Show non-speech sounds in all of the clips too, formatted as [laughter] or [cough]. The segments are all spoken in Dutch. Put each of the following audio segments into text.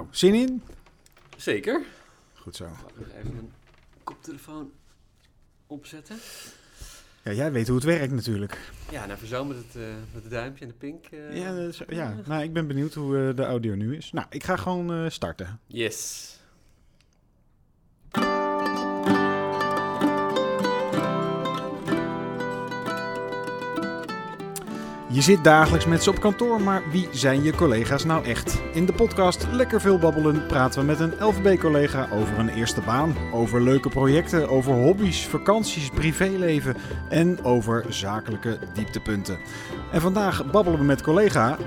Nou, zin in? Zeker. Goed zo. Ik nog even mijn koptelefoon opzetten. Ja, jij weet hoe het werkt natuurlijk. Ja, nou zo met het, eh, met het duimpje en de pink. eh. Ja, is- ja. Nou, ik ben benieuwd hoe eh, de audio nu is. Nou, ik ga gewoon starten. Yes. Je zit dagelijks met ze op kantoor, maar wie zijn je collega's nou echt? In de podcast Lekker Veel Babbelen praten we met een LVB-collega over een eerste baan, over leuke projecten, over hobby's, vakanties, privéleven en over zakelijke dieptepunten. En vandaag babbelen we met collega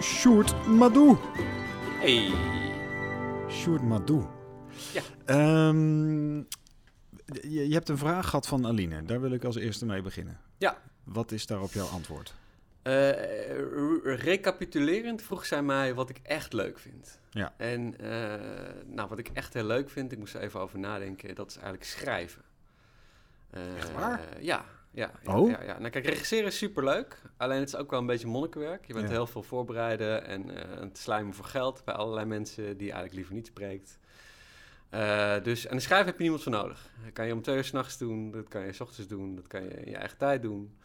Sjoerd Madou. Hey. Sjoerd Madou. Ja. Ehm, je, je hebt een vraag gehad van Aline. Daar wil ik als eerste mee beginnen. Ja. Wat is daarop jouw antwoord? Eh, re- recapitulerend vroeg zij mij wat ik echt leuk vind. Ja. En eh, nou, wat ik echt heel leuk vind, ik moest er even over nadenken, dat is eigenlijk schrijven. Eh, Echt waar? ja. Ja, ja, Oh. ja, ja. Nou, kijk, regisseren is superleuk. Alleen het is ook wel een beetje monnikenwerk. Je bent Ja. heel veel voorbereiden en eh, het slijmen voor geld bij allerlei mensen die je eigenlijk liever niet spreekt. Eh, dus, en de schrijven heb je niemand voor nodig. Dat kan je om twee uur s'nachts doen, dat kan je s ochtends doen, dat kan je in je eigen tijd doen.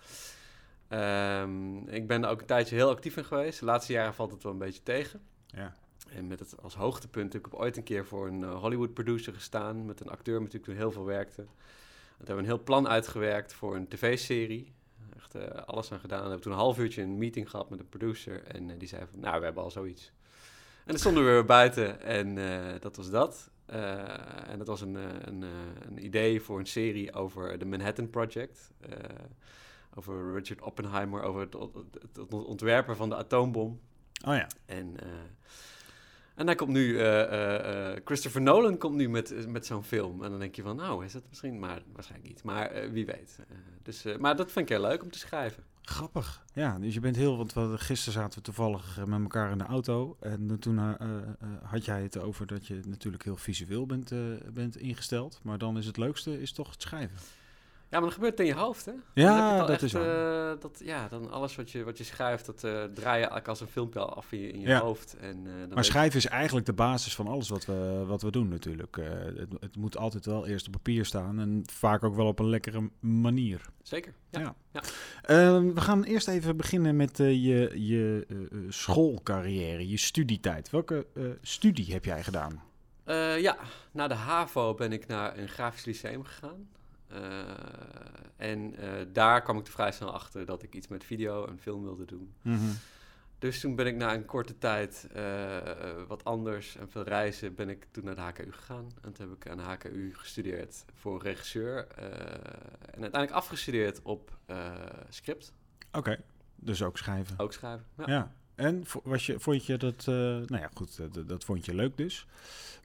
Ehm, ik ben er ook een tijdje heel actief in geweest. De laatste jaren valt het wel een beetje tegen. Ja. En met het als hoogtepunt heb ik ooit een keer voor een eh, Hollywood producer gestaan. Met een acteur met wie ik toen heel veel werkte. We hebben een heel plan uitgewerkt voor een tv-serie. Echt eh, alles aan gedaan. We hebben toen een half uurtje een meeting gehad met de producer. En eh, die zei van, nou, we hebben al zoiets. En dan stonden we weer buiten en dat was dat. En dat was een, een, een idee voor een serie over de Manhattan Project. Over Richard Oppenheimer, over het, het- het ontwerpen van de atoombom. Oh ja. En, eh, en hij komt nu, eh, eh, Christopher Nolan komt nu met, met zo'n film. En dan denk je van, nou, is dat misschien, maar waarschijnlijk niet. Maar wie weet. Dus, maar dat vind ik heel leuk om te schrijven. Grappig. Ja, dus je bent heel... Want we, gisteren zaten we toevallig met elkaar in de auto. En toen had jij het over dat je natuurlijk heel visueel bent, bent ingesteld. Maar dan is het leukste is toch het schrijven. Ja, maar dat gebeurt in je hoofd, hè? Ja, dat echt, is waar. eh, dat, ja, dan alles wat je, wat je schrijft, dat eh, draai je eigenlijk als een filmpje af in je, in je Ja. hoofd. En, eh, dan Maar schrijven is eigenlijk de basis van alles wat we, wat we doen natuurlijk. Het, het moet altijd wel eerst op papier staan. En vaak ook wel op een lekkere manier. Zeker, ja. Ja. Ja. Ehm, we gaan eerst even beginnen met je, je schoolcarrière, je studietijd. Welke studie heb jij gedaan? Ja, na de HAVO ben ik naar een grafisch lyceum gegaan. Eh, en eh, daar kwam ik er vrij snel achter dat ik iets met video en film wilde doen. Dus toen ben ik na een korte tijd eh, wat anders en veel reizen, ben ik toen naar de HKU gegaan. En toen heb ik aan de HKU gestudeerd voor regisseur. en uiteindelijk afgestudeerd op script, Oké, dus ook schrijven. ook schrijven. Ja. Ja. En was je, vond je dat, nou ja goed, dat, dat vond je leuk dus.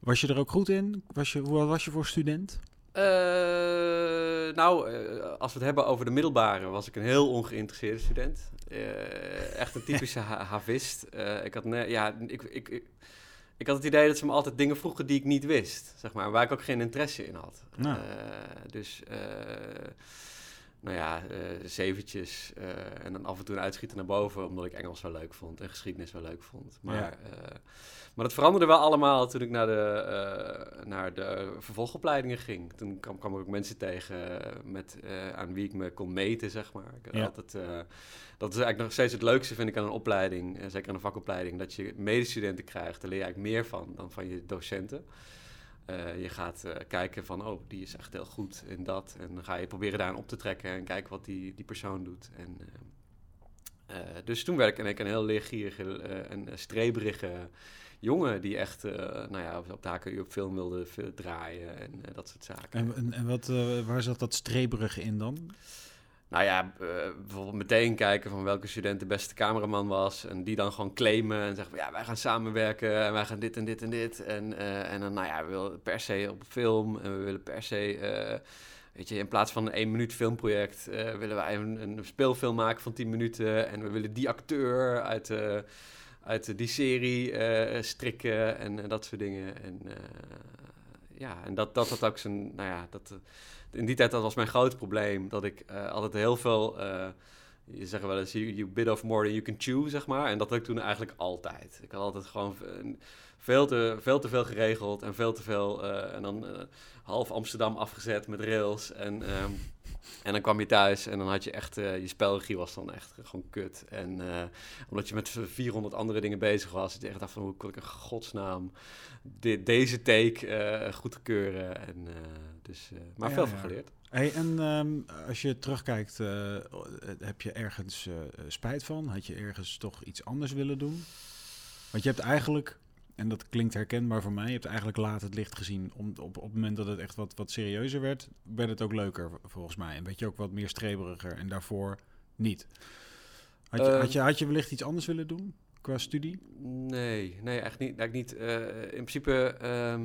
Was je er ook goed in? Was je, hoe was je voor student? Eh, nou, eh, als we het hebben over de middelbare, was ik een heel ongeïnteresseerde student. Eh, echt een typische ha- havist. Eh, ik, had ja, ik, ik, ik, ik had het idee dat ze me altijd dingen vroegen die ik niet wist, zeg maar, waar ik ook geen interesse in had. Nou. Dus, nou ja, eh zeventjes eh, en dan af en toe een uitschieter naar boven, omdat ik Engels wel leuk vond en geschiedenis wel leuk vond. Maar, Ja. eh, maar dat veranderde wel allemaal toen ik naar de, naar de vervolgopleidingen ging. Toen kwam, kwam ik ook mensen tegen met, aan wie ik me kon meten, zeg maar. Ik Ja. altijd, dat is eigenlijk nog steeds het leukste, vind ik, aan een opleiding. zeker aan een vakopleiding, dat je medestudenten krijgt. Daar leer je eigenlijk meer van dan van je docenten. Eh, je gaat eh, kijken van, oh, die is echt heel goed in dat. En dan ga je proberen daarin op te trekken en kijken wat die, die persoon doet. En, eh, dus toen werd ik in een heel leergierige en streberige jongen... die echt nou ja, op HKU op film wilde draaien en dat soort zaken. En, en, en wat, waar zat dat streberige in dan? Nou ja, eh, bijvoorbeeld meteen kijken van welke student de beste cameraman was. En die dan gewoon claimen en zeggen van ja, wij gaan samenwerken en wij gaan dit en dit en dit. En, eh, en dan, nou ja, we willen per se op film en we willen per se, eh, weet je, in plaats van een één minuut filmproject, willen wij een, een speelfilm maken van 10 minuten. En we willen die acteur uit, uit die serie strikken en, dat soort dingen. En ja, en dat, dat had ook zijn, nou ja, dat... eh, in die tijd dat was mijn groot probleem. Dat ik eh, altijd heel veel. eh, je zegt wel eens, you, you bit off more than you can chew, zeg maar. En dat had ik toen eigenlijk altijd. Ik had altijd gewoon een- veel te, veel te veel geregeld en veel te veel. eh, en dan eh, half Amsterdam afgezet met rails. En, ehm, en dan kwam je thuis en dan had je echt. eh, je spelregie was dan echt gewoon kut. En omdat je met 400 andere dingen bezig was. Dat je echt dacht van hoe kon ik in godsnaam dit, deze take eh goedkeuren. En, dus, maar Ja, veel ja. van geleerd. Hey, en ehm, als je terugkijkt, heb je ergens spijt van? Had je ergens toch iets anders willen doen? Want je hebt eigenlijk, en dat klinkt herkenbaar voor mij, je hebt eigenlijk laat het licht gezien. Om, op, op het moment dat het echt wat, wat serieuzer werd, werd het ook leuker volgens mij. En werd je ook wat meer streberiger en daarvoor niet. Had je, had je, had je wellicht iets anders willen doen qua studie? Nee, nee, echt niet. Eigenlijk niet. Eh, in principe, ehm,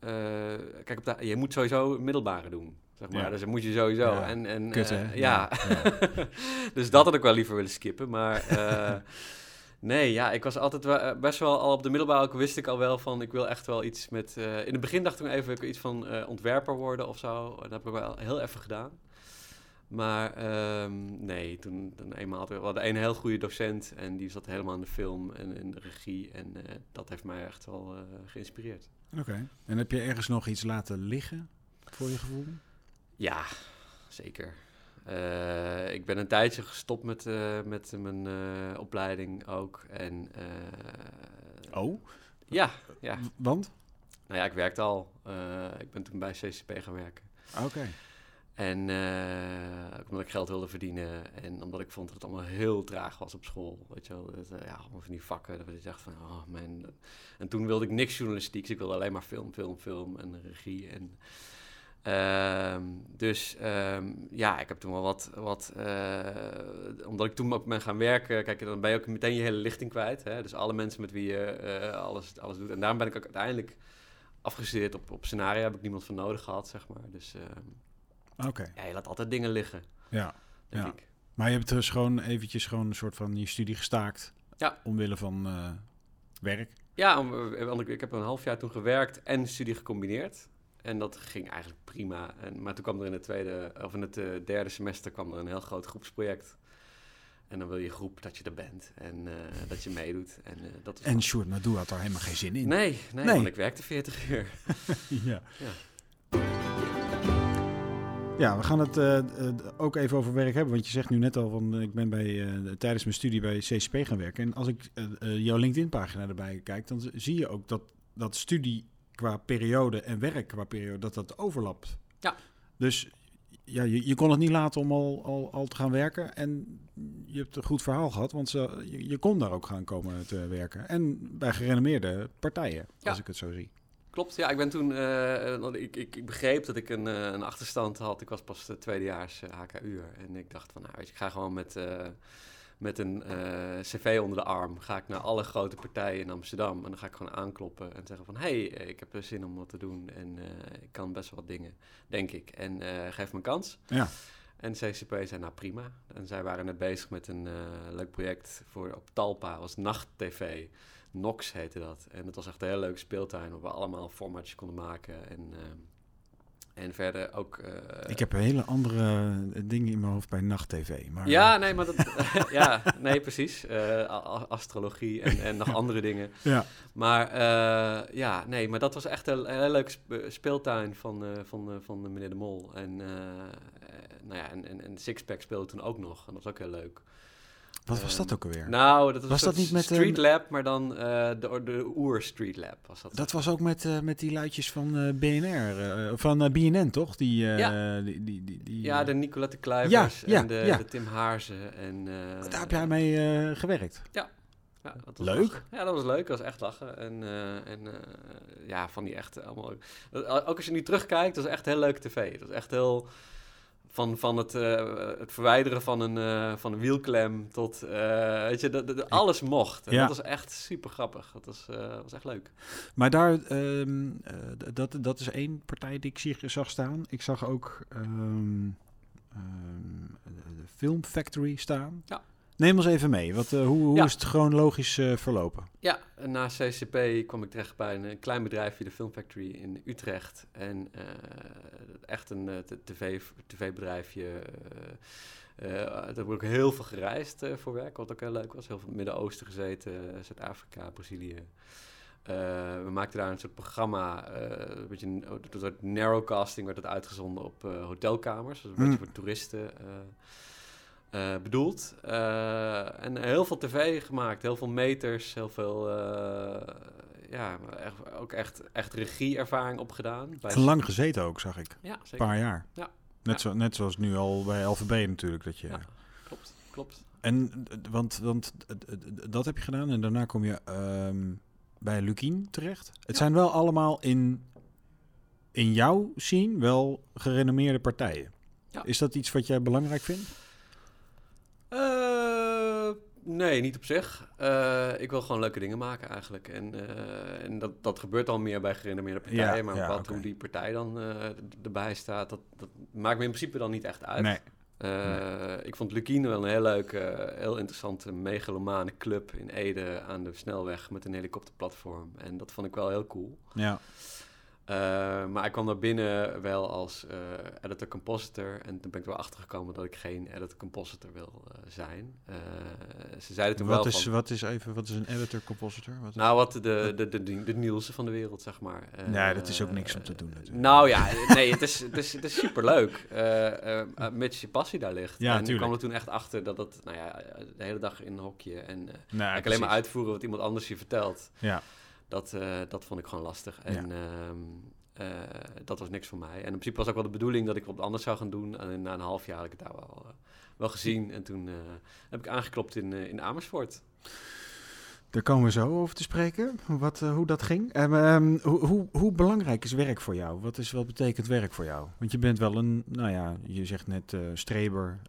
eh, kijk, op de, je moet sowieso middelbare doen. Zeg maar. Ja. Dus dat moet je sowieso. Ja. En, en, Kut, eh, hè? ja. Ja, [laughs] dus dat had ik wel liever willen skippen. Maar [laughs] nee, ja, ik was altijd eh, best wel al op de middelbare wist ik al wel van ik wil echt wel iets met. eh, in het begin dacht ik even ik wil iets van eh, ontwerper worden of zo. Dat heb ik wel heel even gedaan. Maar ehm, nee, toen, toen eenmaal had we hadden een heel goede docent en die zat helemaal in de film en in de regie. En dat heeft mij echt wel geïnspireerd. Oké. En heb je ergens nog iets laten liggen, voor je gevoel? Ja, zeker. Eh, ik ben een tijdje gestopt met, eh, met mijn eh, opleiding ook. En Oh, ja, ja. want? Nou ja, ik werkte al. Ik ben toen bij CCP gaan werken. Oké. En ook omdat ik geld wilde verdienen en omdat ik vond dat het allemaal heel traag was op school. Weet je wel, dat, ja, allemaal van die vakken. Dat je dacht van, oh mijn... En toen wilde ik niks journalistiek, ik wilde alleen maar film, film, film en regie. En, ehm, dus ehm, ja, ik heb toen wel wat, wat eh, omdat ik toen ook ben gaan werken, kijk, dan ben je ook meteen je hele lichting kwijt. Hè? Dus alle mensen met wie je eh, alles, alles doet. En daarom ben ik ook uiteindelijk afgestudeerd op, op scenario, heb ik niemand voor nodig gehad, zeg maar. Dus... ehm, Oké, ja, je laat altijd dingen liggen, ja. denk Ja. ik. Maar je hebt dus gewoon eventjes gewoon een soort van je studie gestaakt. Ja. Omwille van eh, werk. Ja, om- want ik, ik heb een half jaar toen gewerkt en studie gecombineerd. En dat ging eigenlijk prima. En, maar toen kwam er in het tweede, of in het eh, derde semester kwam er een heel groot groepsproject. En dan wil je groep dat je er bent en eh, dat je meedoet. En, eh, dat En Sjoerd Nadoe had daar helemaal geen zin in. Nee, nee, Nee. want ik werkte 40 uur. [laughs] ja. Ja. Ja, we gaan het ook even over werk hebben. Want je zegt nu net al van ik ben bij, tijdens mijn studie bij CCP gaan werken. En als ik jouw LinkedIn-pagina erbij kijk, dan zie je ook dat, dat studie qua periode en werk qua periode, dat dat overlapt. Ja. Dus ja, je, je kon het niet laten om al, al, al te gaan werken. En je hebt een goed verhaal gehad, want ze, je, je kon daar ook gaan komen te werken. En bij gerenommeerde partijen, Ja. als ik het zo zie. Klopt, ja, ik ben toen, eh, want ik, ik, ik begreep dat ik een, eh, een achterstand had. Ik was pas de tweedejaars eh, HKU'er. En ik dacht van, nou weet je, ik ga gewoon met, eh, met een eh, cv onder de arm. Ga ik naar alle grote partijen in Amsterdam. En dan ga ik gewoon aankloppen en zeggen van, hé, hey, ik heb er zin om wat te doen. En eh, ik kan best wel wat dingen, denk ik. En eh, geef me een kans. Ja. En CCP zei, nou prima. En zij waren net bezig met een eh, leuk project voor op Talpa, was nacht-tv. Nox heette dat. En het was echt een heel leuke speeltuin waar we allemaal formatjes konden maken. En, eh, en verder ook... eh, Ik heb hele andere eh, dingen in mijn hoofd bij nacht-tv. Maar, Ja, nee, maar dat... [laughs] [laughs] ja, nee, precies. Eh, astrologie en, en nog andere dingen. Ja. Maar eh, ja, nee, maar dat was echt een, leuke spe- speeltuin van, eh, van, eh, van de meneer De Mol. En, eh, eh, nou ja, en, en, en Sixpack speelde toen ook nog. En dat was ook heel leuk. Wat was Ehm, dat ook alweer? Nou, dat was, Was dat niet met, Street eh, Lab, maar dan eh, de, de oer Street Lab was dat. dat was ook met, eh, met die luidjes van eh, BNR, van BNN, toch? Die, Ja. die, die, die, die, ja, de Nicolette Kluivers Ja, ja, en de, ja. de Tim Haarzen. En, Daar heb jij mee gewerkt. Ja, dat was Leuk. lachen. Ja, dat was leuk. Dat was echt lachen. En, en ja, van die echt allemaal... Ook als je nu terugkijkt, dat is echt heel leuke tv. Dat is echt heel... Van, van het, eh, het verwijderen van een, eh, van een wielklem tot... eh, weet je, dat, dat- alles mocht. En Ja. dat was echt super grappig. Dat was, was echt leuk. Maar daar, ehm, eh, dat, dat is één partij die ik zie- zag staan. Ik zag ook ehm, ehm, de Film Factory staan. Ja. Neem ons even mee. Wat, eh, hoe hoe Ja. is het chronologisch eh, verlopen? Ja, na CCP kwam ik terecht bij een, klein bedrijfje, de Film Factory in Utrecht. En eh, echt een tv, tv-bedrijfje. daar heb ik ook heel veel gereisd voor werk, wat ook heel leuk was. Heel veel in het Midden-Oosten gezeten, Zuid-Afrika, Brazilië. We maakten daar een soort programma, eh, een beetje een, een soort narrowcasting werd het uitgezonden op hotelkamers. Dus een Mm. beetje voor toeristen eh, bedoeld. Eh, en heel veel tv gemaakt, heel veel meters, heel veel, eh, ja, echt, ook echt, echt regieervaring opgedaan. Bij En lang gezeten ook, zag ik. Ja, Een paar jaar. Ja. Net, zo, net zoals nu al bij LVB natuurlijk. Dat je... Ja. Klopt, klopt. En, want, want dat heb je gedaan en daarna kom je ehm, bij Lukien terecht. Het zijn wel allemaal in, in jouw scene wel gerenommeerde partijen. Ja. Is dat iets wat jij belangrijk vindt? Nee, niet op zich. Eh, ik wil gewoon leuke dingen maken eigenlijk. En, eh, en dat, dat gebeurt al meer bij gerenommeerde partijen. Ja, maar ja, wat, hoe die partij dan eh, erbij staat, dat, dat maakt me in principe dan niet echt uit. Nee. Ik vond Lukien wel een heel leuke, heel interessante megalomane club in Ede aan de snelweg met een helikopterplatform. En dat vond ik wel heel cool. Ja. Eh, maar ik kwam daar binnen wel als eh, editor-compositor. En toen ben ik er wel achter gekomen dat ik geen editor-compositor wil eh, zijn. Ze zeiden toen Wat wel is, van... wat is even, wat is een editor-compositor? Nou, wat de, de, de, de, de Nielsen van de wereld, zeg maar. Nee, dat is ook niks om te doen natuurlijk. Nou ja, [laughs] nee, het is, het is, het is superleuk. mits je passie daar ligt. Ja, en ik tuurlijk. kwam er toen echt achter dat het, nou ja, de hele dag in een hokje en eh, eigenlijk alleen maar uitvoeren wat iemand anders je vertelt. Ja. Dat, eh, dat vond ik gewoon lastig. En ehm, eh, dat was niks voor mij. En in principe was ook wel de bedoeling dat ik wat anders zou gaan doen. En na een half jaar had ik het daar wel, eh, wel gezien. En toen heb ik aangeklopt in, in Amersfoort. Daar komen we zo over te spreken, wat, hoe dat ging. Ehm, ehm, hoe, hoe, hoe belangrijk is werk voor jou? Wat, is, wat betekent werk voor jou? Want je bent wel een, nou ja, je zegt net streber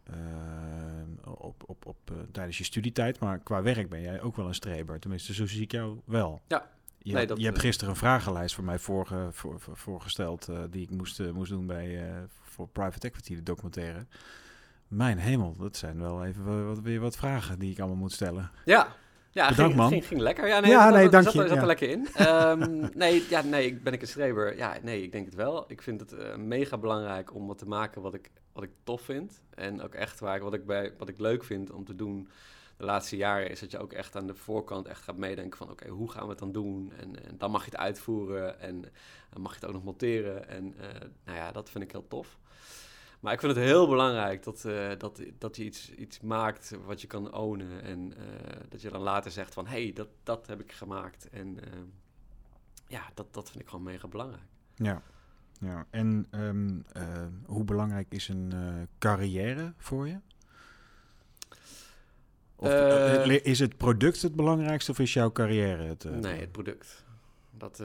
op, op, op, tijdens je studietijd, maar qua werk ben jij ook wel een streber. Tenminste, zo zie ik jou wel. Ja. Je, Nee, dat, je hebt eh, gisteren een vragenlijst voor mij voorge, voor, voor- voorgesteld eh, die ik moest, eh, moest doen bij, voor Private Equity, de documentaire. Mijn hemel, dat zijn wel even wa- wat, weer wat vragen die ik allemaal moet stellen. Ja. Ja, Bedankt, ging, man. Ging, ging lekker. Ja, nee, Ja, dat, nee, dat- dank zat, je, er- zat ja. er lekker in. [laughs] Ehm, nee, ja, nee, ik ben ik een streber. Ja, nee, ik denk het wel. Ik vind het mega belangrijk om wat te maken wat ik, wat ik tof vind. En ook echt waar wat, ik bij, wat ik leuk vind om te doen de laatste jaren... is dat je ook echt aan de voorkant echt gaat meedenken van... oké, hoe gaan we het dan doen? En, en dan mag je het uitvoeren en dan mag je het ook nog monteren. En eh, nou ja, dat vind ik heel tof. Maar ik vind het heel belangrijk dat, eh, dat, dat je iets, iets maakt wat je kan ownen. En eh, dat je dan later zegt van, hé, hey, dat, dat heb ik gemaakt. En ja, dat, dat vind ik gewoon mega belangrijk. Ja. ja. En ehm, eh, hoe belangrijk is een carrière voor je? Of Eh, eh, is het product het belangrijkste of is jouw carrière het? eh, nee, het product. Dat,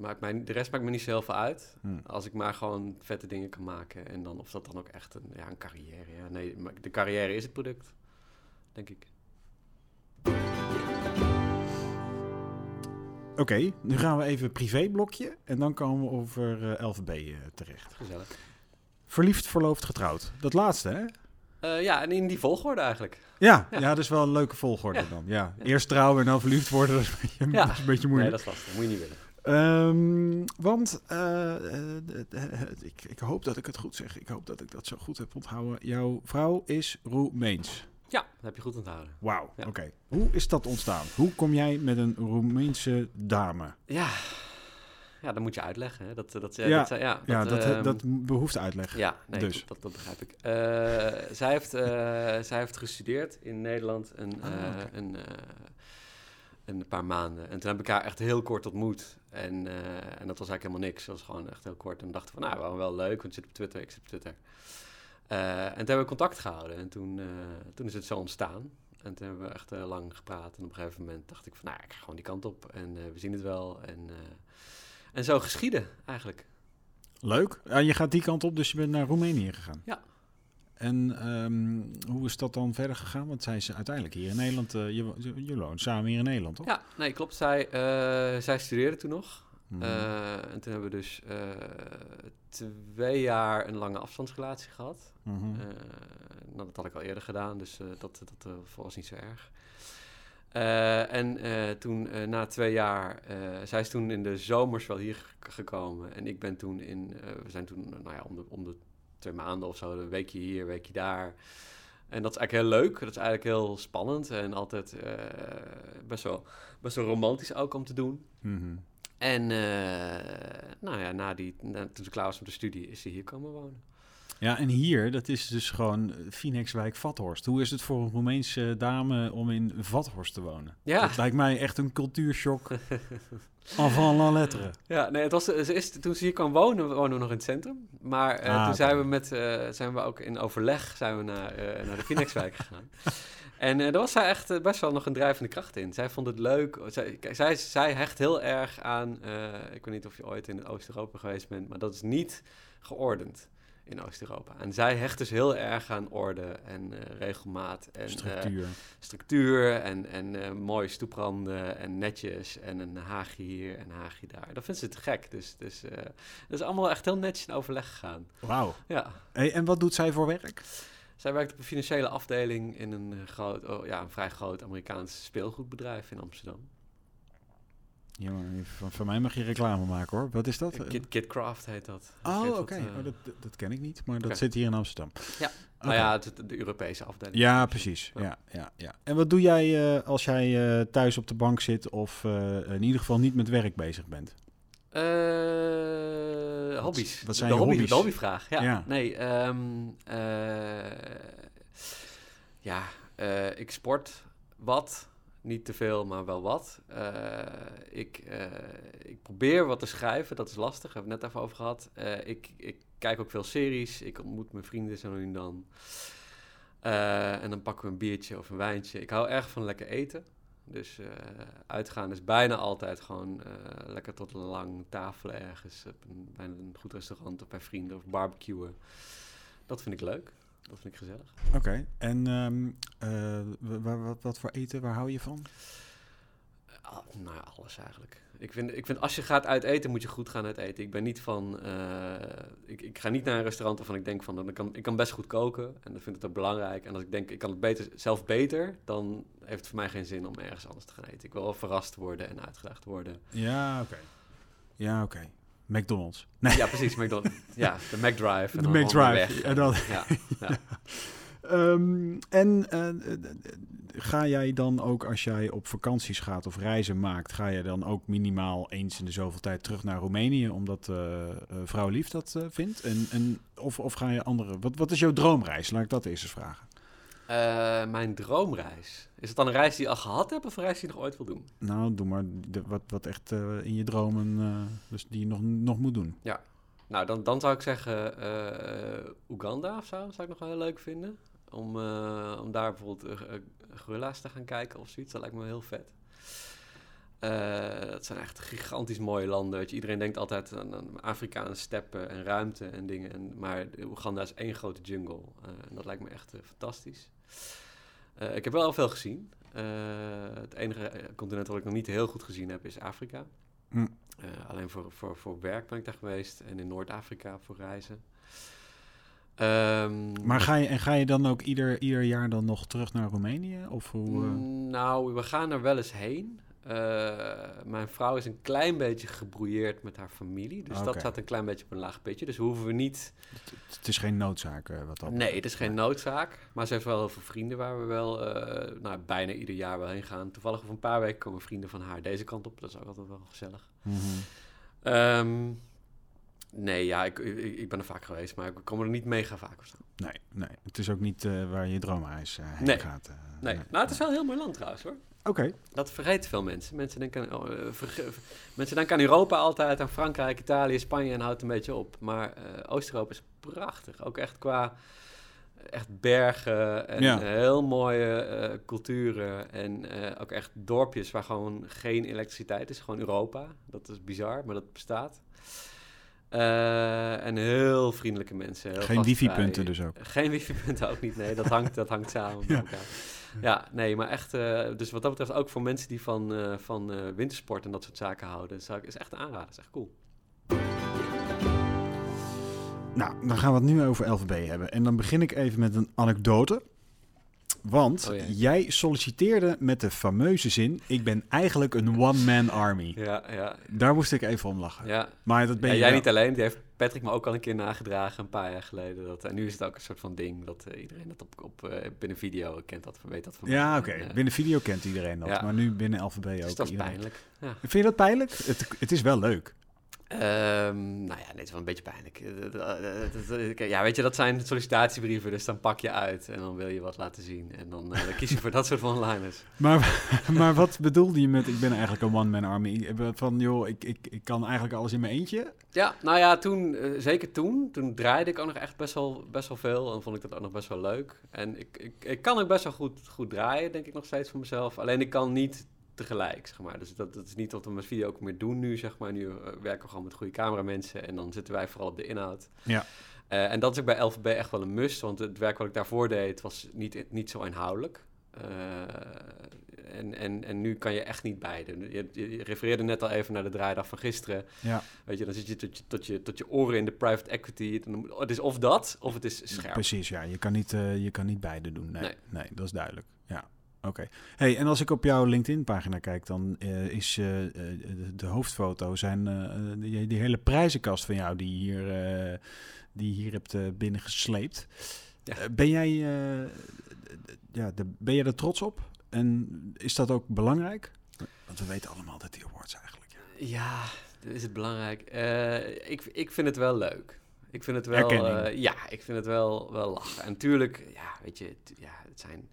maakt mij, de rest maakt me niet zo heel veel uit. Hm. Als ik maar gewoon vette dingen kan maken. En dan of dat dan ook echt een, ja, een carrière. Ja, nee, de carrière is het product, denk ik. Oké, nu gaan we even privéblokje en dan komen we over eh, LVB eh, terecht. Gezellig. Verliefd, verloofd, getrouwd. Dat laatste, hè? Eh, ja, en in die volgorde eigenlijk. Ja, ja. Ja. dat is wel een leuke volgorde Ja. dan. Ja. Ja. Eerst trouwen en dan verliefd worden, [laughs] dat is een beetje, Ja. dat is een beetje Nee, moeilijk. dat is lastig. Moet je niet willen. Ehm, want eh, eh, ik, ik hoop dat ik het goed zeg. Ik hoop dat ik dat zo goed heb onthouden. Jouw vrouw is Roemeens. Ja, dat heb je goed onthouden. Wauw, oké. Hoe is dat ontstaan? Hoe kom jij met een Roemeense dame? Ja, ja dat moet je uitleggen. Hè. Dat, dat, Ja, ja, dat, ja, ja, dat, ehm, dat behoeft uitleg. Ja, nee, Dus. dat, dat, dat begrijp ik. Eh, zij, heeft, eh, [laughs] zij heeft gestudeerd in Nederland een, Ah, eh, een, eh, een paar maanden. En toen heb ik haar echt heel kort ontmoet. En, eh, en dat was eigenlijk helemaal niks. Dat was gewoon echt heel kort. En dachten van, nou, wel, wel leuk, want je zit op Twitter, ik zit op Twitter. Eh, en toen hebben we contact gehouden. En toen, eh, toen is het zo ontstaan. En toen hebben we echt eh, lang gepraat. En op een gegeven moment dacht ik van, nou, ik ga gewoon die kant op. En eh, we zien het wel. En, eh, en zo geschieden, eigenlijk. Leuk. Ja, je gaat die kant op, dus je bent naar Roemenië gegaan. Ja. En ehm, hoe is dat dan verder gegaan? Want zij is uiteindelijk hier in Nederland. eh, je, woont samen hier in Nederland, toch? Ja, nee, klopt. Zij, eh, zij studeerde toen nog. Mhm. Eh, en toen hebben we dus twee jaar een lange afstandsrelatie gehad. Mhm. Nou, dat had ik al eerder gedaan, dus dat, dat was niet zo erg. Eh, en eh, toen, eh, na twee jaar, zij is toen in de zomers wel hier gekomen. En ik ben toen in, we zijn toen, nou ja, om de, om de twee maanden of zo, een weekje hier, een weekje daar. En dat is eigenlijk heel leuk. Dat is eigenlijk heel spannend en altijd best, wel, best wel romantisch ook om te doen. Mhm. En nou ja, na die, na, toen ze klaar was met de studie, is ze hier komen wonen. Ja, en hier, dat is dus gewoon eh, Phoenixwijk Vathorst. Hoe is het voor een Roemeense dame om in Vathorst te wonen? Ja. Dat lijkt mij echt een cultuurshock avant la lettre. Ja, nee, het was, ze is, toen ze hier kwam wonen, wonen we nog in het centrum. Maar eh, Ah, toen zijn we, met, eh, zijn we ook in overleg zijn we naar, naar de Phoenixwijk [laughs] gegaan. En daar was zij echt best wel nog een drijvende kracht in. Zij vond het leuk. Zij, zij, zij hecht heel erg aan... ik weet niet of je ooit in Oost-Europa geweest bent... maar dat is niet geordend in Oost-Europa. En zij hecht dus heel erg aan orde en eh, regelmaat. En, eh, Structuur. structuur en, en eh, mooie stoepranden en netjes en een haagje hier en een haagje daar. Dat vindt ze te gek. Dus, dus dat is allemaal echt heel netjes in overleg gegaan. Wauw. Ja. Hey, en wat doet zij voor werk? Zij werkt op een financiële afdeling in een, groot, oh, ja, een vrij groot Amerikaans speelgoedbedrijf in Amsterdam. Ja, maar van, van mij mag je reclame maken hoor. Wat is dat? Kid, heet dat. Oh, oké. wat, eh, Oh, dat, dat- ken ik niet, maar dat zit hier in Amsterdam. Ja. Nou ja, het- de Europese afdeling. Ja, precies. Ja. Ja, ja, ja. En wat doe jij eh, als jij eh, thuis op de bank zit of in ieder geval niet met werk bezig bent? Hobby's. wat zijn de je hobby, hobby's? De hobbyvraag, ja. Ja. Nee, ehm, eh, ja, ik sport wat. Niet te veel, maar wel wat. Eh, ik, eh, ik probeer wat te schrijven, dat is lastig, hebben we het net even over gehad. Eh, ik, ik kijk ook veel series, ik ontmoet mijn vrienden zo nu en dan. En dan pakken we een biertje of een wijntje. Ik hou erg van lekker eten. Dus uitgaan is bijna altijd gewoon lekker tot lang tafelen ergens. Een, bij een goed restaurant of bij vrienden of barbecuen. Dat vind ik leuk. Dat vind ik gezellig. Oké. En ehm, eh, wa- wa- wat, wat voor eten, waar hou je van? Ah, nou ja, alles eigenlijk. Ik vind, ik vind als je gaat uit eten, moet je goed gaan uit eten. Ik ben niet van... eh, ik, ik ga niet naar een restaurant waarvan ik denk van... Dan kan, ik kan best goed koken en dan vind ik het ook belangrijk. En als ik denk, ik kan het beter, zelf beter... dan heeft het voor mij geen zin om ergens anders te gaan eten. Ik wil wel verrast worden en uitgedaagd worden. Ja, oké. Ja, oké. McDonald's. Nee. Ja, precies. McDonald's. [laughs] Ja, de McDrive. En De McDrive, en dan- Ja, ja. [laughs] Ehm, en eh, ga jij dan ook als jij op vakanties gaat of reizen maakt, ga jij dan ook minimaal eens in de zoveel tijd terug naar Roemenië, omdat eh, vrouw Lief dat vindt? En, en, of, of ga je andere... Wat, wat is jouw droomreis? Laat ik dat eerst eens vragen. Eh, mijn droomreis. Is het dan een reis die je al gehad hebt of een reis die je nog ooit wil doen? Nou, doe maar de, wat, wat echt eh, in je dromen, eh, dus die je nog, nog moet doen. Nou, dan, dan zou ik zeggen Oeganda of zo. Zou ik nog wel heel leuk vinden. Om, om daar bijvoorbeeld gorilla's te gaan kijken of zoiets. Dat lijkt me heel vet. Dat zijn echt gigantisch mooie landen. Weet je. Iedereen denkt altijd aan, aan Afrikaanse steppen en ruimte en dingen. En, maar Oeganda is één grote jungle. En dat lijkt me echt fantastisch. Eh, ik heb wel al veel gezien. Eh, het enige eh, continent wat ik nog niet heel goed gezien heb is Afrika. Hm. Alleen voor, voor, voor werk ben ik daar geweest. En in Noord-Afrika voor reizen. Ehm, Maar ga je, en ga je dan ook ieder, ieder jaar dan nog terug naar Roemenië? Of hoe? Mm, Nou, we gaan er wel eens heen. Eh, mijn vrouw is een klein beetje gebrouilleerd met haar familie. Dus dat staat een klein beetje op een laag pitje. Dus hoeven we niet... het, het is geen noodzaak eh, wat dat Nee, het is geen noodzaak. Maar ze heeft wel heel veel vrienden waar we wel eh, nou, bijna ieder jaar wel heen gaan. Toevallig over een paar weken komen vrienden van haar deze kant op. Dat is ook altijd wel gezellig. Mhm. Ehm, nee, ja, ik, ik, ik ben er vaak geweest, maar ik kom er niet mega vaak of zo. Nee, nee, het is ook niet waar je droomreis eh, heen Nee. gaat. Nee, nou, het is wel een heel mooi land trouwens hoor. Oké, Dat vergeten veel mensen. Mensen denken, aan- oh, eh, mensen denken aan Europa altijd, aan Frankrijk, Italië, Spanje en houdt een beetje op. Maar eh, Oost-Europa is prachtig. Ook echt qua echt bergen en Ja. eh, heel mooie eh, culturen. En eh, ook echt dorpjes waar gewoon geen elektriciteit is. Gewoon Europa. Dat is bizar, maar dat bestaat. Eh, en heel vriendelijke mensen. Heel geen wifi-punten dus ook. Geen wifi-punten ook niet, nee. Dat hangt, dat hangt samen [laughs] met elkaar. Ja, nee, maar echt... eh, dus wat dat betreft ook voor mensen die van, eh, van eh, wintersport en dat soort zaken houden... Zou ik, is echt een aanrader, is echt cool. Nou, dan gaan we het nu over LVB hebben. En dan begin ik even met een anekdote. Want Oh, jij solliciteerde met de fameuze zin: Ik ben eigenlijk een one-man army. Ja, ja, Daar moest ik even om lachen. ja. Maar dat ben Ja, jij wel. niet alleen, die heeft Patrick me ook al een keer nagedragen, een paar jaar geleden. Dat, en nu is het ook een soort van ding dat eh, iedereen dat op, op, eh, binnen video kent, dat weet dat van. Ja, oké. En, Binnen video kent iedereen dat. ja. Maar nu binnen LVB ook. dus dat is iedereen. pijnlijk. Ja. Vind je dat pijnlijk? Het, het is wel leuk. Ehm, nou ja, nee, het is wel een beetje pijnlijk. Eh, Ja, weet je, dat zijn sollicitatiebrieven, dus dan pak je uit en dan wil je wat laten zien. En dan, eh, dan kies je voor dat soort van liners. [laughs] Maar, maar wat bedoelde je met: Ik ben eigenlijk een one-man army? Van joh, ik, ik, ik kan eigenlijk alles in mijn eentje? Ja, nou ja, toen, eh, zeker toen, toen draaide ik ook nog echt best wel, best wel veel en vond ik dat ook nog best wel leuk. En ik, ik, ik kan ook best wel goed, goed draaien, denk ik nog steeds voor mezelf. Alleen ik kan niet tegelijk, zeg maar. Dus dat, dat is niet wat we met video ook meer doen nu, zeg maar. Nu eh, werken we gewoon met goede cameramensen en dan zitten wij vooral op de inhoud. Ja. Eh, en dat is ook bij LVB echt wel een must, want het werk wat ik daarvoor deed was niet, niet zo inhoudelijk. Eh, en, en, en nu kan je echt niet beide. Je, je refereerde net al even naar de draaidag van gisteren. Ja, Weet je, dan zit je tot je, tot je, tot je oren in de private equity. Het is of dat, of het is scherp. precies. Ja, je kan niet, je kan niet beide doen. Nee, nee. Nee. dat is duidelijk. Ja, oké. Hey, en als ik op jouw LinkedIn-pagina kijk, dan eh, is eh, eh, de, de hoofdfoto zijn die, die hele prijzenkast van jou die hier, die hier hebt binnengesleept. Ja. Ben jij, ja, de, ben je er trots op? En is dat ook belangrijk? Want we weten allemaal dat die awards eigenlijk. Ja. Ja, is het belangrijk? Ik, ik vind het wel leuk. Ik vind het wel... Ja, ik vind het wel, wel lachen. En natuurlijk, ja, weet je, ja, het zijn...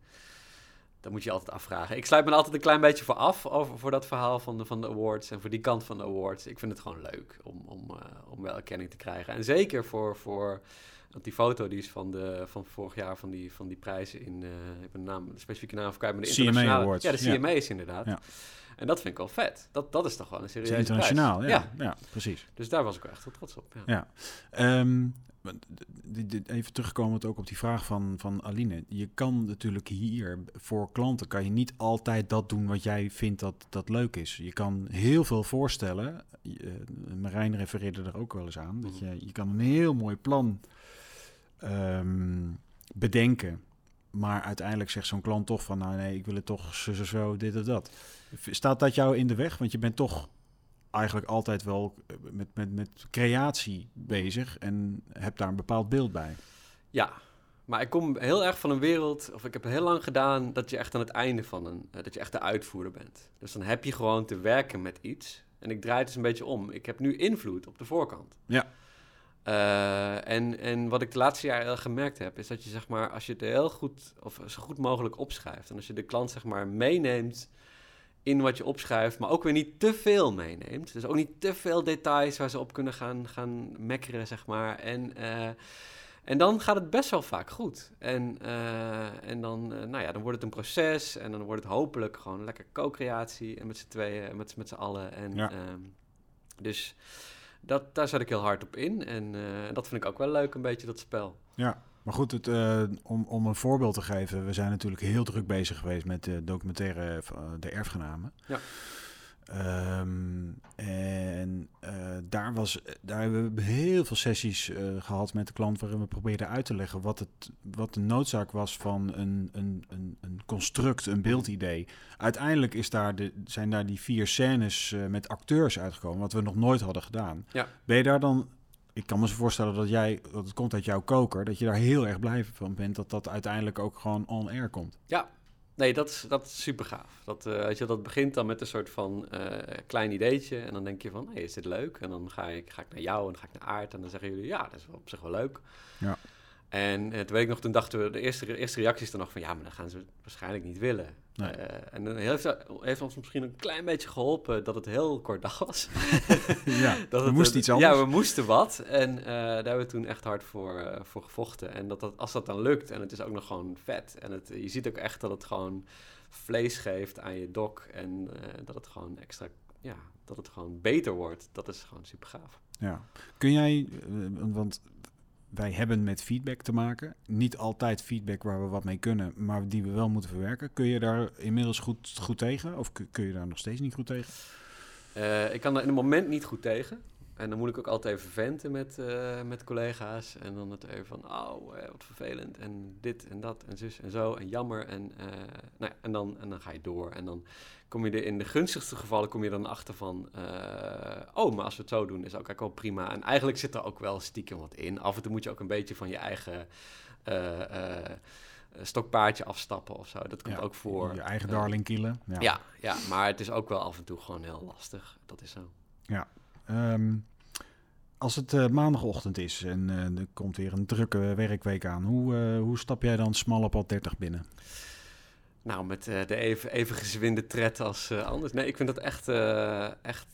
Dat moet je altijd afvragen. Ik sluit me altijd een klein beetje voor af, over, voor dat verhaal van de, van de awards en voor die kant van de awards. Ik vind het gewoon leuk om, om, eh, om wel erkenning te krijgen. En zeker voor, voor want die foto die is van, de, van vorig jaar van die, van die prijzen in, eh ik ben de, naam, de specifieke naam verkwijt, maar de internationale... Awards, Ja, de ja. CMA's inderdaad. Ja. En dat vind ik wel vet. Dat, dat is toch wel een is internationaal, prijs. ja, ja. precies. Dus daar was ik wel echt wel trots op. Ja. Ja. Ehm, even terugkomend ook op die vraag van, van Aline. Je kan natuurlijk hier voor klanten kan je niet altijd dat doen wat jij vindt dat, dat leuk is. Je kan heel veel voorstellen. Eh, Marijn refereerde er ook wel eens aan. Dat je, je kan een heel mooi plan ehm, bedenken. Maar uiteindelijk zegt zo'n klant toch van... nou nee, ik wil het toch zo, zo, zo, dit of dat. Staat dat jou in de weg? Want je bent toch eigenlijk altijd wel eh, met, met, met creatie bezig en heb daar een bepaald beeld bij. ja, maar ik kom heel erg van een wereld, of ik heb heel lang gedaan, dat je echt aan het einde van een, eh, dat je echt de uitvoerder bent. Dus dan heb je gewoon te werken met iets. En ik draai het dus een beetje om. Ik heb nu invloed op de voorkant. Ja. Eh, en, en wat ik de laatste jaren gemerkt heb, is dat je zeg maar, als je het heel goed, of zo goed mogelijk opschrijft, en als je de klant zeg maar meeneemt in wat je opschrijft, maar ook weer niet te veel meeneemt. Dus ook niet te veel details waar ze op kunnen gaan, gaan mekkeren, zeg maar. En, eh, en dan gaat het best wel vaak goed. En, eh, en dan, nou ja, dan wordt het een proces en dan wordt het hopelijk gewoon lekker co-creatie en met z'n tweeën en met, met z'n allen. En, Ja. ehm, dus dat, daar zet ik heel hard op in. En eh, dat vind ik ook wel leuk, een beetje dat spel. Ja, maar goed, het, eh, om, om een voorbeeld te geven. We zijn natuurlijk heel druk bezig geweest met de documentaire eh, De Erfgenamen. Ja. Ehm, en eh, daar, was, daar hebben we heel veel sessies eh, gehad met de klant... waarin we probeerden uit te leggen wat, het, wat de noodzaak was van een, een, een, een construct, een beeldidee. Uiteindelijk is daar de, zijn daar die vier scènes eh, met acteurs uitgekomen... wat we nog nooit hadden gedaan. Ja. Ben je daar dan ik kan me zo voorstellen dat jij, dat het komt uit jouw koker, dat je daar heel erg blij van bent dat dat uiteindelijk ook gewoon on air komt. Nee, dat is, dat is super gaaf. Dat, eh, weet je, dat begint dan met een soort van eh, klein ideetje. En dan denk je van, hey, is dit leuk? En dan ga ik, ga ik naar jou en dan ga ik naar Aard. En dan zeggen jullie, ja, dat is op zich wel leuk. Ja. En eh, toen weet ik nog, toen dachten we, de eerste, de eerste reacties dan nog van, ja, maar dan gaan ze het waarschijnlijk niet willen. Nee. Eh, en dan heeft, heeft ons misschien een klein beetje geholpen dat het heel kort dag was. [laughs] ja, [laughs] Dat er het, moest eh, iets anders. Ja, we moesten wat. En eh, daar hebben we toen echt hard voor, eh, voor gevochten. En dat, dat, als dat dan lukt en het is ook nog gewoon vet. En het, je ziet ook echt dat het gewoon vlees geeft aan je dok. En dat het gewoon extra, ja, dat het gewoon beter wordt. Dat is gewoon super gaaf. Ja. Kun jij, want wij hebben met feedback te maken, niet altijd feedback waar we wat mee kunnen, maar die we wel moeten verwerken. Kun je daar inmiddels goed, goed tegen of kun, je daar nog steeds niet goed tegen? Eh, ik kan er in het moment niet goed tegen. En dan moet ik ook altijd even venten met, eh, met collega's. En dan het even van, oh, eh, wat vervelend. En dit en dat en zus en zo. En jammer. En, eh, nou ja, en, dan, en dan ga je door. En dan kom je er in de gunstigste gevallen kom je dan achter van... oh, maar als we het zo doen is ook eigenlijk wel prima. En eigenlijk zit er ook wel stiekem wat in. Af en toe moet je ook een beetje van je eigen... stokpaardje afstappen of zo. Dat komt Ja, ook voor. Je eigen darling kielen. Ja. ja, ja, maar het is ook wel af en toe gewoon heel lastig. Dat is zo. Ehm, als het eh, maandagochtend is en eh, er komt weer een drukke werkweek aan, hoe, eh, hoe stap jij dan smal op al 30 binnen? Nou, met de even, even gezwinde tred als anders. Nee, ik vind dat echt, echt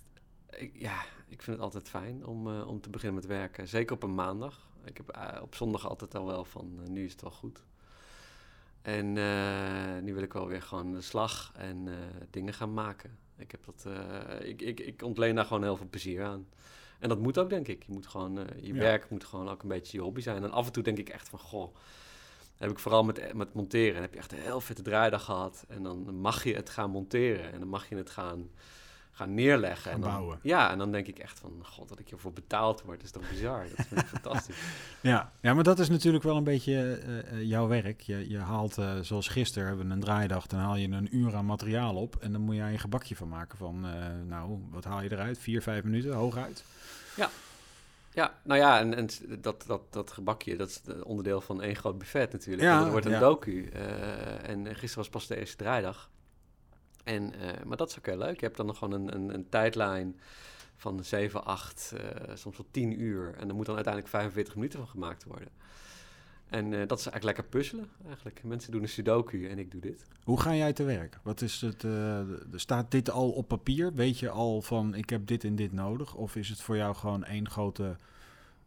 ja, ik vind het altijd fijn om, om te beginnen met werken. Zeker op een maandag. Ik heb op zondag altijd al wel van, nu is het wel goed. En nu wil ik wel weer gewoon de slag en dingen gaan maken. Ik, heb dat, ik, ik, ik ontleen daar gewoon heel veel plezier aan. En dat moet ook, denk ik. Je, moet gewoon, eh, je Ja. werk moet gewoon ook een beetje je hobby zijn. En af en toe denk ik echt van, goh, heb ik vooral met, met monteren. Dan heb je echt een heel vette draaidag gehad. En dan mag je het gaan monteren. En dan mag je het gaan, gaan neerleggen. Gaan en dan, bouwen. Ja, en dan denk ik echt van... God, dat ik hiervoor betaald word, is toch bizar? Dat vind ik [laughs] fantastisch. Ja, ja, maar dat is natuurlijk wel een beetje eh, eh, jouw werk. Je, je haalt, eh, zoals gisteren hebben we een draaidag, dan haal je een uur aan materiaal op. En dan moet je een gebakje van maken van, nou, wat haal je eruit? Vier, vijf minuten, hooguit? Ja, nou ja, en, en dat, dat, dat gebakje, dat is de onderdeel van één groot buffet natuurlijk. Ja, En dat wordt een ja. docu. en gisteren was pas de eerste draaidag. En, eh, maar dat is ook heel leuk. Je hebt dan nog gewoon een, een, een tijdlijn van 7, 8, eh, soms wel 10 uur. En er moet dan uiteindelijk 45 minuten van gemaakt worden. En eh, dat is eigenlijk lekker puzzelen, eigenlijk. Mensen doen een sudoku en ik doe dit. Hoe ga jij te werk? Wat is het, de- staat dit al op papier? Weet je al van, ik heb dit en dit nodig? Of is het voor jou gewoon één grote,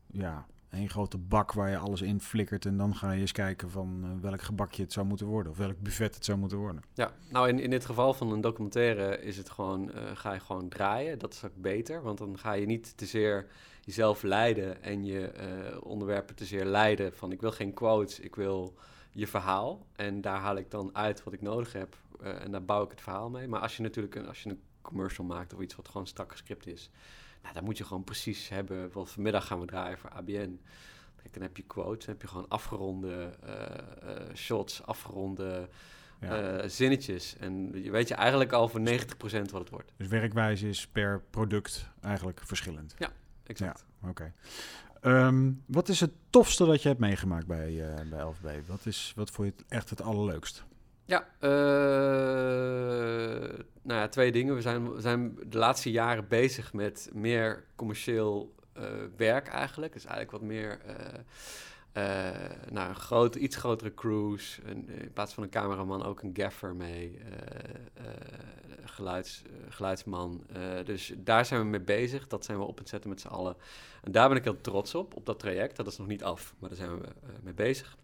ja, één grote bak waar je alles in flikkert... en dan ga je eens kijken van eh, welk gebakje het zou moeten worden... of welk buffet het zou moeten worden? Ja, nou in, in dit geval van een documentaire is het gewoon, eh, ga je gewoon draaien. Dat is ook beter, want dan ga je niet te zeer jezelf leiden en je eh, onderwerpen te zeer leiden van ik wil geen quotes, ik wil je verhaal. En daar haal ik dan uit wat ik nodig heb en daar bouw ik het verhaal mee. Maar als je natuurlijk een, als je een commercial maakt of iets wat gewoon strak gescript is, nou, dan moet je gewoon precies hebben. Bijvoorbeeld vanmiddag gaan we draaien voor ABN. Kijk, dan heb je quotes, dan heb je gewoon afgeronde eh, eh, shots, afgeronde Ja. eh, zinnetjes. En je weet je eigenlijk al voor 90% wat het wordt. Dus werkwijze is per product eigenlijk verschillend. Exact. Oké. Ehm, wat is het tofste dat je hebt meegemaakt bij, eh bij LFB? Wat, is, wat vond je echt het allerleukst? Ja, eh, nou ja, twee dingen. We zijn, we zijn de laatste jaren bezig met meer commercieel eh, werk eigenlijk. Dus eigenlijk wat meer, eh, nou, een groot, iets grotere eh, in plaats van een cameraman ook een gaffer mee, geluids, geluidsman. Dus daar zijn we mee bezig. Dat zijn we op het zetten met z'n allen. En daar ben ik heel trots op, op dat traject. Dat is nog niet af, maar daar zijn we mee bezig.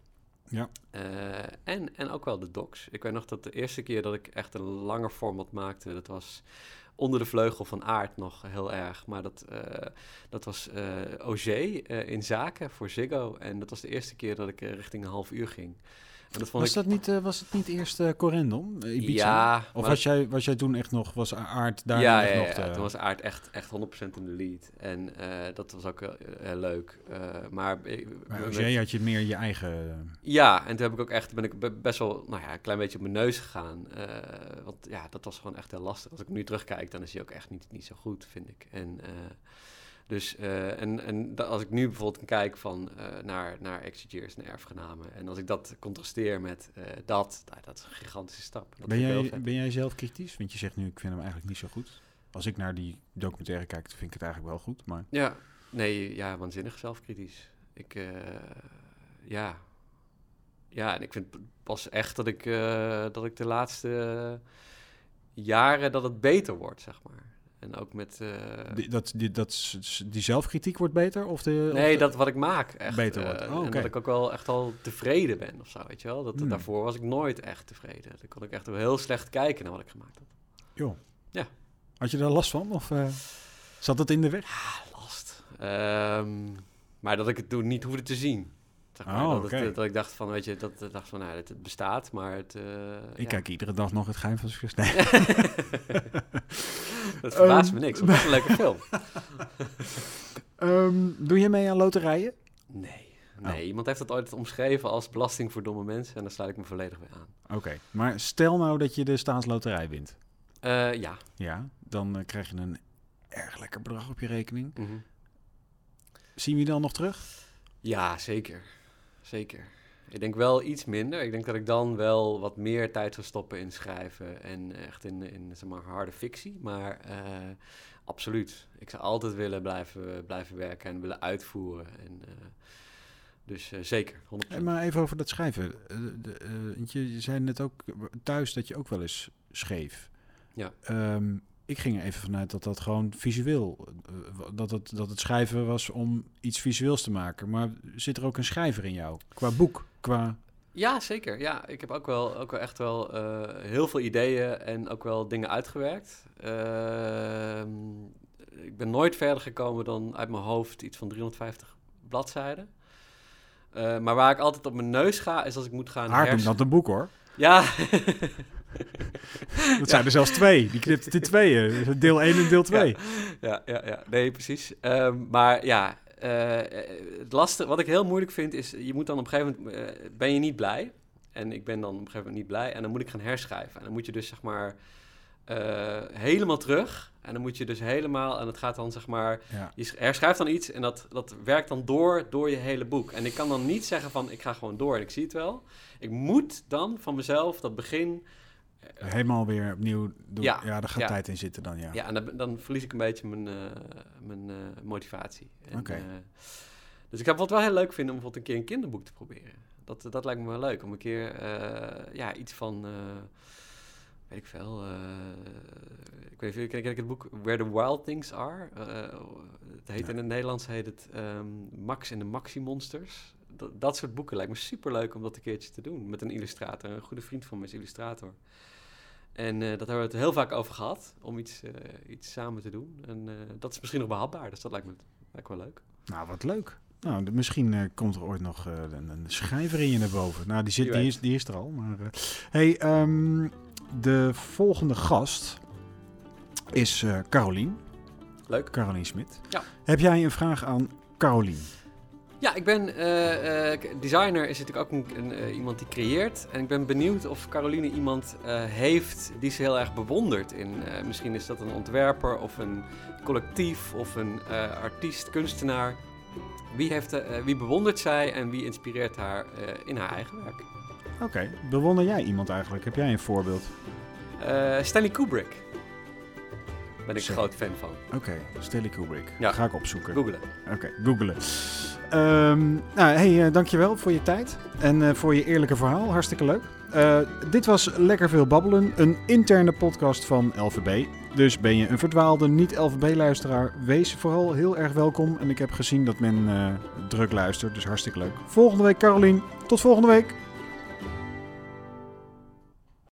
Ja. Eh, en, en ook wel de docs. Ik weet nog dat de eerste keer dat ik echt een langer format maakte, dat was onder de vleugel van Aard nog heel erg. Maar dat, eh, dat was eh OG in Zaken voor Ziggo. En dat was de eerste keer dat ik richting een half uur ging. En dat vond Was, ik... dat niet, eh, was het niet eerst eh, Corendon? eh, Ibiza? Ja, Of maar was jij, was jij toen echt nog, was Aard daar ja, echt ja, nog ja, toen was Aard echt, echt 100% in de lead. En dat was ook heel, leuk. Maar met- OG had je meer je eigen... Ja, en toen heb ik ook echt, ben ik be- best wel, nou ja, een klein beetje op mijn neus gegaan. Want ja, dat was gewoon echt heel lastig. Als ik nu terugkijk, dan is hij ook echt niet, niet zo goed, vind ik. En dus, eh, en, en als ik nu bijvoorbeeld kijk van eh, naar, naar Exegeers, naar erfgenamen. En als ik dat contrasteer met eh, dat, nou, dat is een gigantische stap. Dat ben, jij, ben jij zelf kritisch? Want je zegt nu, ik vind hem eigenlijk niet zo goed. Als ik naar die documentaire kijk, vind ik het eigenlijk wel goed. Maar Ja, nee, ja, waanzinnig zelfkritisch. Ik, ja. Ja, en ik vind pas echt dat ik, dat ik de laatste jaren dat het beter wordt, zeg maar. En ook met... eh, die, dat, die, dat, die zelfkritiek wordt beter? Of de, of nee, dat wat ik maak echt. Beter wordt. eh, Oh, En dat ik ook wel echt al tevreden ben of zo, weet je wel. Dat, Hmm. Daarvoor was ik nooit echt tevreden. Dan kon ik echt heel slecht kijken naar wat ik gemaakt had. Joh. Ja. Had je daar last van? Of eh, zat het in de weg? Ah, last. Ehm, maar dat ik het toen niet hoefde te zien. Zeg maar. Oh, dat, het- oké. dat ik dacht van, weet je, dat ik dacht van, nou, het, het bestaat, maar het... eh, Ik ja. kijk iedere dag nog het geheim van succes. [laughs] Nee. [laughs] dat verbaast me Ehm, niks. Het was een leuke film. [laughs] Ehm, doe je mee aan loterijen? Nee. Nee, iemand heeft dat ooit omschreven als belasting voor domme mensen en daar sluit ik me volledig bij aan. Oké, maar stel nou dat je de staatsloterij wint. Eh, ja. Ja, dan eh, krijg je een erg lekker bedrag op je rekening. Mhm. Zien we je dan nog terug? Ja, zeker. Zeker. Ik denk wel iets minder. Ik denk dat ik dan wel wat meer tijd zou stoppen in schrijven en echt in, in zeg maar, harde fictie. Maar eh, absoluut. Ik zou altijd willen blijven, blijven werken en willen uitvoeren. En, eh, dus eh, zeker, 100%. Eh, Maar even over dat schrijven. De, je, je zei net ook thuis dat je ook wel eens schreef. Ja. Ehm, ik ging er even vanuit dat dat gewoon visueel, eh, dat het, dat het schrijven was om iets visueels te maken. Maar zit er ook een schrijver in jou? Qua boek, qua... Ja, zeker. Ja, ik heb ook wel, ook wel echt wel eh, heel veel ideeën en ook wel dingen uitgewerkt. Ehm, ik ben nooit verder gekomen dan uit mijn hoofd iets van 350 bladzijden. Eh, maar waar ik altijd op mijn neus ga, is als ik moet gaan Haar hersen- dat een boek hoor. Ja, [laughs] Dat zijn er zelfs twee. Die knipt het in tweeën. Deel 1 en deel 2. ja, ja, ja. Nee, precies. Ehm, maar ja, eh, het lastige, wat ik heel moeilijk vind, is je moet dan op een gegeven moment, eh, ben je niet blij. En ik ben dan op een gegeven moment niet blij. En dan moet ik gaan herschrijven. En dan moet je dus zeg maar eh, helemaal terug. En dan moet je dus helemaal, en het gaat dan zeg maar, Ja. je sch- herschrijft dan iets en dat, dat werkt dan door, door je hele boek. En ik kan dan niet zeggen van, ik ga gewoon door en ik zie het wel. Ik moet dan van mezelf dat begin Helemaal weer opnieuw doen. Ja, Ja, daar gaat ja. tijd in zitten dan, ja. Ja, en dan, dan verlies ik een beetje mijn, eh, mijn eh, motivatie. Oké. eh, dus ik zou het wel heel leuk vinden om bijvoorbeeld een keer een kinderboek te proberen. Dat, dat lijkt me wel leuk, om een keer ja, iets van, weet ik veel, ik weet niet, ken, ken ik het boek Where the Wild Things Are? Het heet Ja. in het Nederlands heet het ehm, Max en de Maxi Monsters. Dat, dat soort boeken lijkt me super leuk om dat een keertje te doen met een illustrator. Een goede vriend van me is illustrator. En eh, dat hebben we het heel vaak over gehad, om iets, eh, iets samen te doen. En eh, dat is misschien nog behapbaar, dus dat lijkt me, lijkt me wel leuk. Nou, wat leuk. Nou, de- misschien komt er ooit nog een, een schrijver in je naar boven. Nou, die, zit, die, is, die is er al. Maar, hey, ehm, de volgende gast is Carolien. Leuk. Carolien Smit. Ja. Heb jij een vraag aan Carolien? Ja, ik ben k- designer, is natuurlijk ook een, een, eh, iemand die creëert. En ik ben benieuwd of Caroline iemand heeft die ze heel erg bewondert. In, misschien is dat een ontwerper of een collectief of een artiest, kunstenaar. Wie, heeft, wie bewondert zij en wie inspireert haar in haar eigen werk? Oké, bewonder jij iemand eigenlijk? Heb jij een voorbeeld? Stanley Kubrick. Ben ik een groot fan van. Oké, Stanley Kubrick. Ja. Ga ik opzoeken. Googelen. Oké, googelen. Ehm, nou, hey, eh, dankjewel voor je tijd en eh, voor je eerlijke verhaal. Hartstikke leuk. Eh, dit was Lekker Veel Babbelen, een interne podcast van LVB. Dus ben je een verdwaalde niet-LVB-luisteraar, wees vooral heel erg welkom. En ik heb gezien dat men druk luistert, dus hartstikke leuk. Volgende week, Carolien. Tot volgende week.